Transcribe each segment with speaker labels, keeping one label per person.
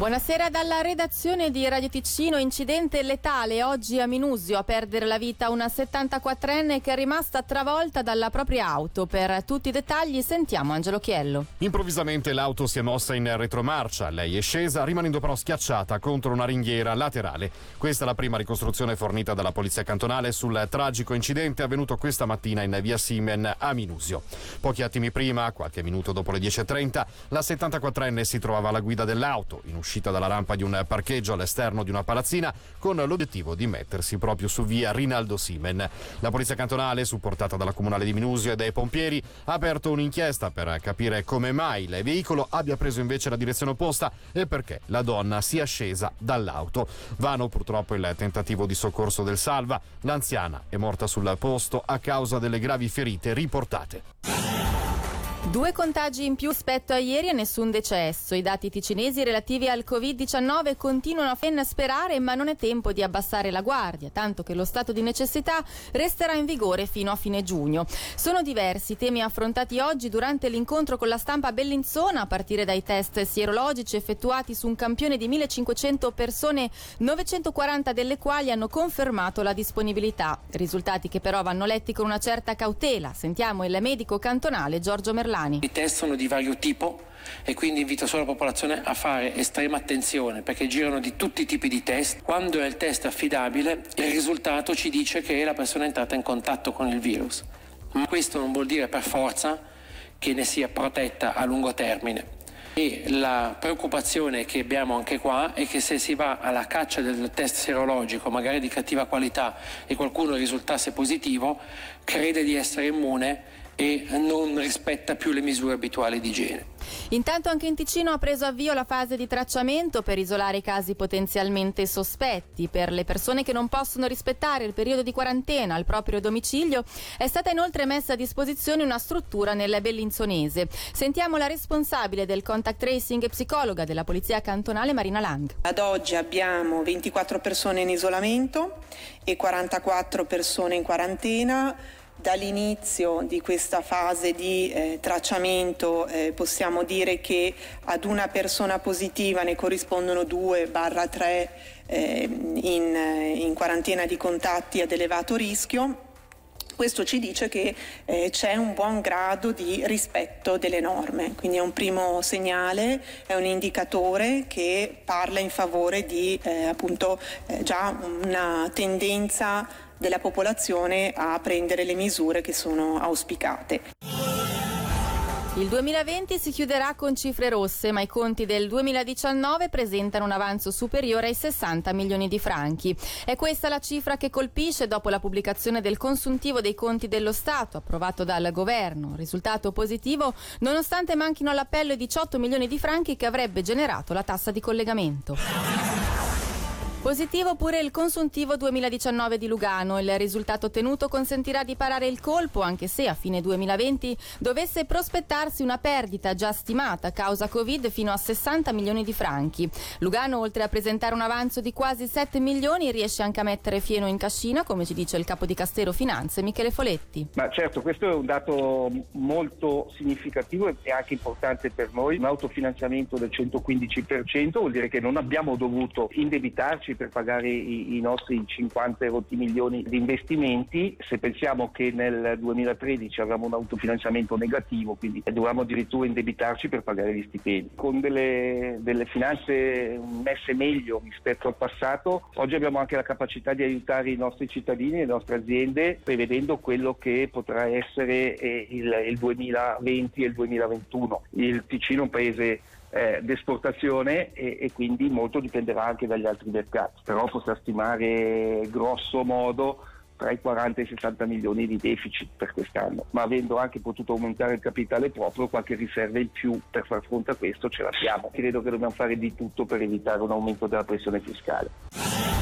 Speaker 1: Buonasera dalla redazione di Radio Ticino. Incidente letale oggi a Minusio a perdere la vita una 74enne che è rimasta travolta dalla propria auto. Per tutti i dettagli sentiamo Angelo Chiello.
Speaker 2: Improvvisamente l'auto si è mossa in retromarcia. Lei è scesa, rimanendo però schiacciata contro una ringhiera laterale. Questa è la prima ricostruzione fornita dalla Polizia Cantonale sul tragico incidente avvenuto questa mattina in via Simen a Minusio. Pochi attimi prima, qualche minuto dopo le 10.30, la 74enne si trovava alla guida dell'auto in uscita uscita dalla rampa di un parcheggio all'esterno di una palazzina con l'obiettivo di mettersi proprio su via Rinaldo Simen. La polizia cantonale, supportata dalla comunale di Minusio e dai pompieri, ha aperto un'inchiesta per capire come mai il veicolo abbia preso invece la direzione opposta e perché la donna sia scesa dall'auto. Vano purtroppo il tentativo di soccorso del Salva. L'anziana è morta sul posto a causa delle gravi ferite riportate.
Speaker 1: Due contagi in più rispetto a ieri e nessun decesso. I dati ticinesi relativi al Covid-19 continuano a ben sperare, ma non è tempo di abbassare la guardia, tanto che lo stato di necessità resterà in vigore fino a fine giugno. Sono diversi i temi affrontati oggi durante l'incontro con la stampa bellinzona, a partire dai test sierologici effettuati su un campione di 1500 persone, 940 delle quali hanno confermato la disponibilità. Risultati che però vanno letti con una certa cautela. Sentiamo il medico cantonale Giorgio Merlano.
Speaker 3: Milani. I test sono di vario tipo e quindi invito solo la popolazione a fare estrema attenzione perché girano di tutti i tipi di test. Quando è il test affidabile, il risultato ci dice che la persona è entrata in contatto con il virus. Ma questo non vuol dire per forza che ne sia protetta a lungo termine. E la preoccupazione che abbiamo anche qua è che se si va alla caccia del test serologico, magari di cattiva qualità, e qualcuno risultasse positivo, crede di essere immune e non rispetta più le misure abituali di igiene.
Speaker 1: Intanto anche in Ticino ha preso avvio la fase di tracciamento per isolare i casi potenzialmente sospetti. Per le persone che non possono rispettare il periodo di quarantena al proprio domicilio è stata inoltre messa a disposizione una struttura nel Bellinzonese. Sentiamo la responsabile del contact tracing e psicologa della Polizia Cantonale Marina Lang.
Speaker 4: Ad oggi abbiamo 24 persone in isolamento e 44 persone in quarantena Dall'inizio di questa fase di eh, tracciamento eh, possiamo dire che ad una persona positiva ne corrispondono 2-3 eh, in, in quarantena di contatti ad elevato rischio. Questo ci dice che eh, c'è un buon grado di rispetto delle norme, quindi è un primo segnale, è un indicatore che parla in favore di eh, appunto eh, già una tendenza della popolazione a prendere le misure che sono auspicate.
Speaker 1: Il 2020 si chiuderà con cifre rosse, ma i conti del 2019 presentano un avanzo superiore ai 60 milioni di franchi. È questa la cifra che colpisce dopo la pubblicazione del consuntivo dei conti dello Stato approvato dal governo. Risultato positivo nonostante manchino all'appello i 18 milioni di franchi che avrebbe generato la tassa di collegamento. Positivo pure il consuntivo 2019 di Lugano. Il risultato ottenuto consentirà di parare il colpo, anche se a fine 2020 dovesse prospettarsi una perdita già stimata a causa Covid fino a 60 milioni di franchi. Lugano, oltre a presentare un avanzo di quasi 7 milioni, riesce anche a mettere fieno in cascina, come ci dice il capo di Castero Finanze, Michele Foletti.
Speaker 5: Ma certo, questo è un dato molto significativo e anche importante per noi. Un autofinanziamento del 115% vuol dire che non abbiamo dovuto indebitarci per pagare i, i nostri 50 rotti milioni di investimenti. Se pensiamo che nel 2013 avevamo un autofinanziamento negativo, quindi dovevamo addirittura indebitarci per pagare gli stipendi. Con delle, delle finanze messe meglio rispetto al passato, oggi abbiamo anche la capacità di aiutare i nostri cittadini e le nostre aziende prevedendo quello che potrà essere eh, il, il 2020 e il 2021. Il Ticino è un paese eh, d'esportazione e, e, quindi molto dipenderà anche dagli altri mercati, però potrà stimare grosso modo tra i 40 e i 60 milioni di deficit per quest'anno, ma avendo anche potuto aumentare il capitale proprio, qualche riserva in più per far fronte a questo ce l'abbiamo. Credo che dobbiamo fare di tutto per evitare un aumento della pressione fiscale.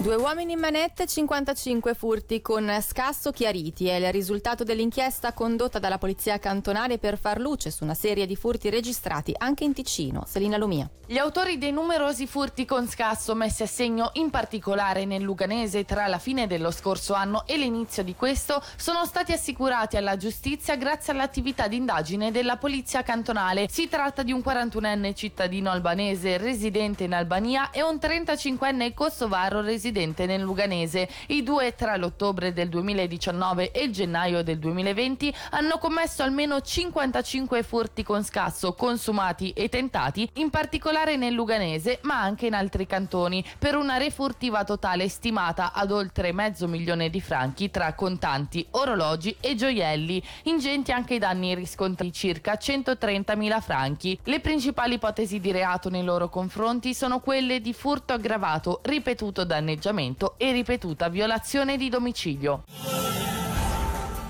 Speaker 1: Due uomini in manette, 55 furti con scasso chiariti. È il risultato dell'inchiesta condotta dalla polizia cantonale per far luce su una serie di furti registrati anche in Ticino. Selina Lumia.
Speaker 6: Gli autori dei numerosi furti con scasso messi a segno in particolare nel Luganese tra la fine dello scorso anno e l'inizio di questo sono stati assicurati alla giustizia grazie all'attività di indagine della polizia cantonale. Si tratta di un 41enne cittadino albanese residente in Albania e un 35enne kosovaro residente residente nel Luganese. I due tra l'ottobre del 2019 e il gennaio del 2020 hanno commesso almeno 55 furti con scasso consumati e tentati, in particolare nel Luganese, ma anche in altri cantoni, per una refurtiva totale stimata ad oltre mezzo milione di franchi tra contanti, orologi e gioielli. Ingenti anche i danni riscontrati circa 130.000 franchi. Le principali ipotesi di reato nei loro confronti sono quelle di furto aggravato, ripetuto danneggiamento danneggiamento e ripetuta violazione di domicilio.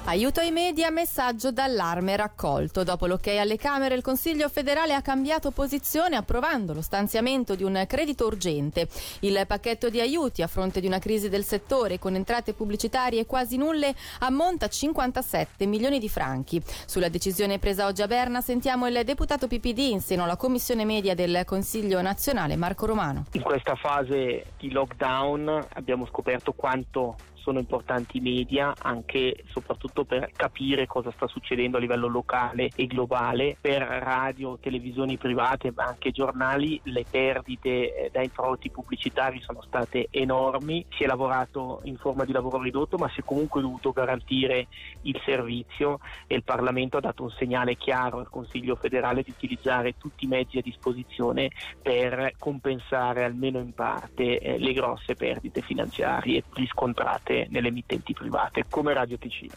Speaker 1: Aiuto ai media, messaggio d'allarme raccolto. Dopo l'ok alle Camere, il Consiglio federale ha cambiato posizione approvando lo stanziamento di un credito urgente. Il pacchetto di aiuti a fronte di una crisi del settore con entrate pubblicitarie quasi nulle ammonta a 57 milioni di franchi. Sulla decisione presa oggi a Berna sentiamo il deputato PPD in seno alla Commissione Media del Consiglio nazionale Marco Romano.
Speaker 7: In questa fase di lockdown abbiamo scoperto quanto sono importanti i media anche e soprattutto per capire cosa sta succedendo a livello locale e globale. Per radio, televisioni private ma anche giornali le perdite eh, dai introiti pubblicitari sono state enormi. Si è lavorato in forma di lavoro ridotto ma si è comunque dovuto garantire il servizio e il Parlamento ha dato un segnale chiaro al Consiglio federale di utilizzare tutti i mezzi a disposizione per compensare almeno in parte eh, le grosse perdite finanziarie riscontrate nelle emittenti private come Radio Ticino.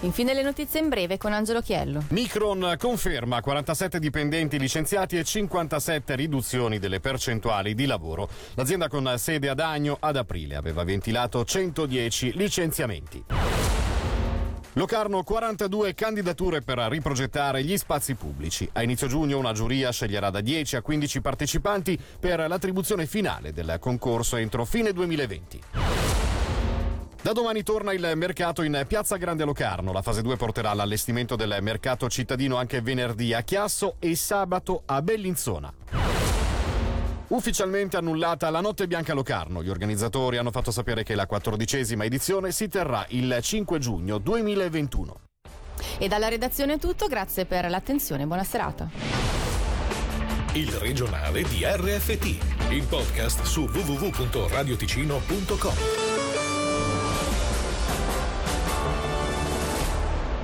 Speaker 1: Infine le notizie in breve con Angelo Chiello.
Speaker 2: Micron conferma 47 dipendenti licenziati e 57 riduzioni delle percentuali di lavoro. L'azienda con sede ad Agno ad aprile aveva ventilato 110 licenziamenti. Locarno 42 candidature per riprogettare gli spazi pubblici. A inizio giugno una giuria sceglierà da 10 a 15 partecipanti per l'attribuzione finale del concorso entro fine 2020. Da domani torna il mercato in Piazza Grande Locarno. La fase 2 porterà all'allestimento del mercato cittadino anche venerdì a Chiasso e sabato a Bellinzona. Ufficialmente annullata la Notte Bianca Locarno. Gli organizzatori hanno fatto sapere che la quattordicesima edizione si terrà il 5 giugno 2021.
Speaker 1: E dalla redazione è tutto, grazie per l'attenzione, buona serata.
Speaker 8: Il regionale di RFT, il podcast su www.radioticino.com.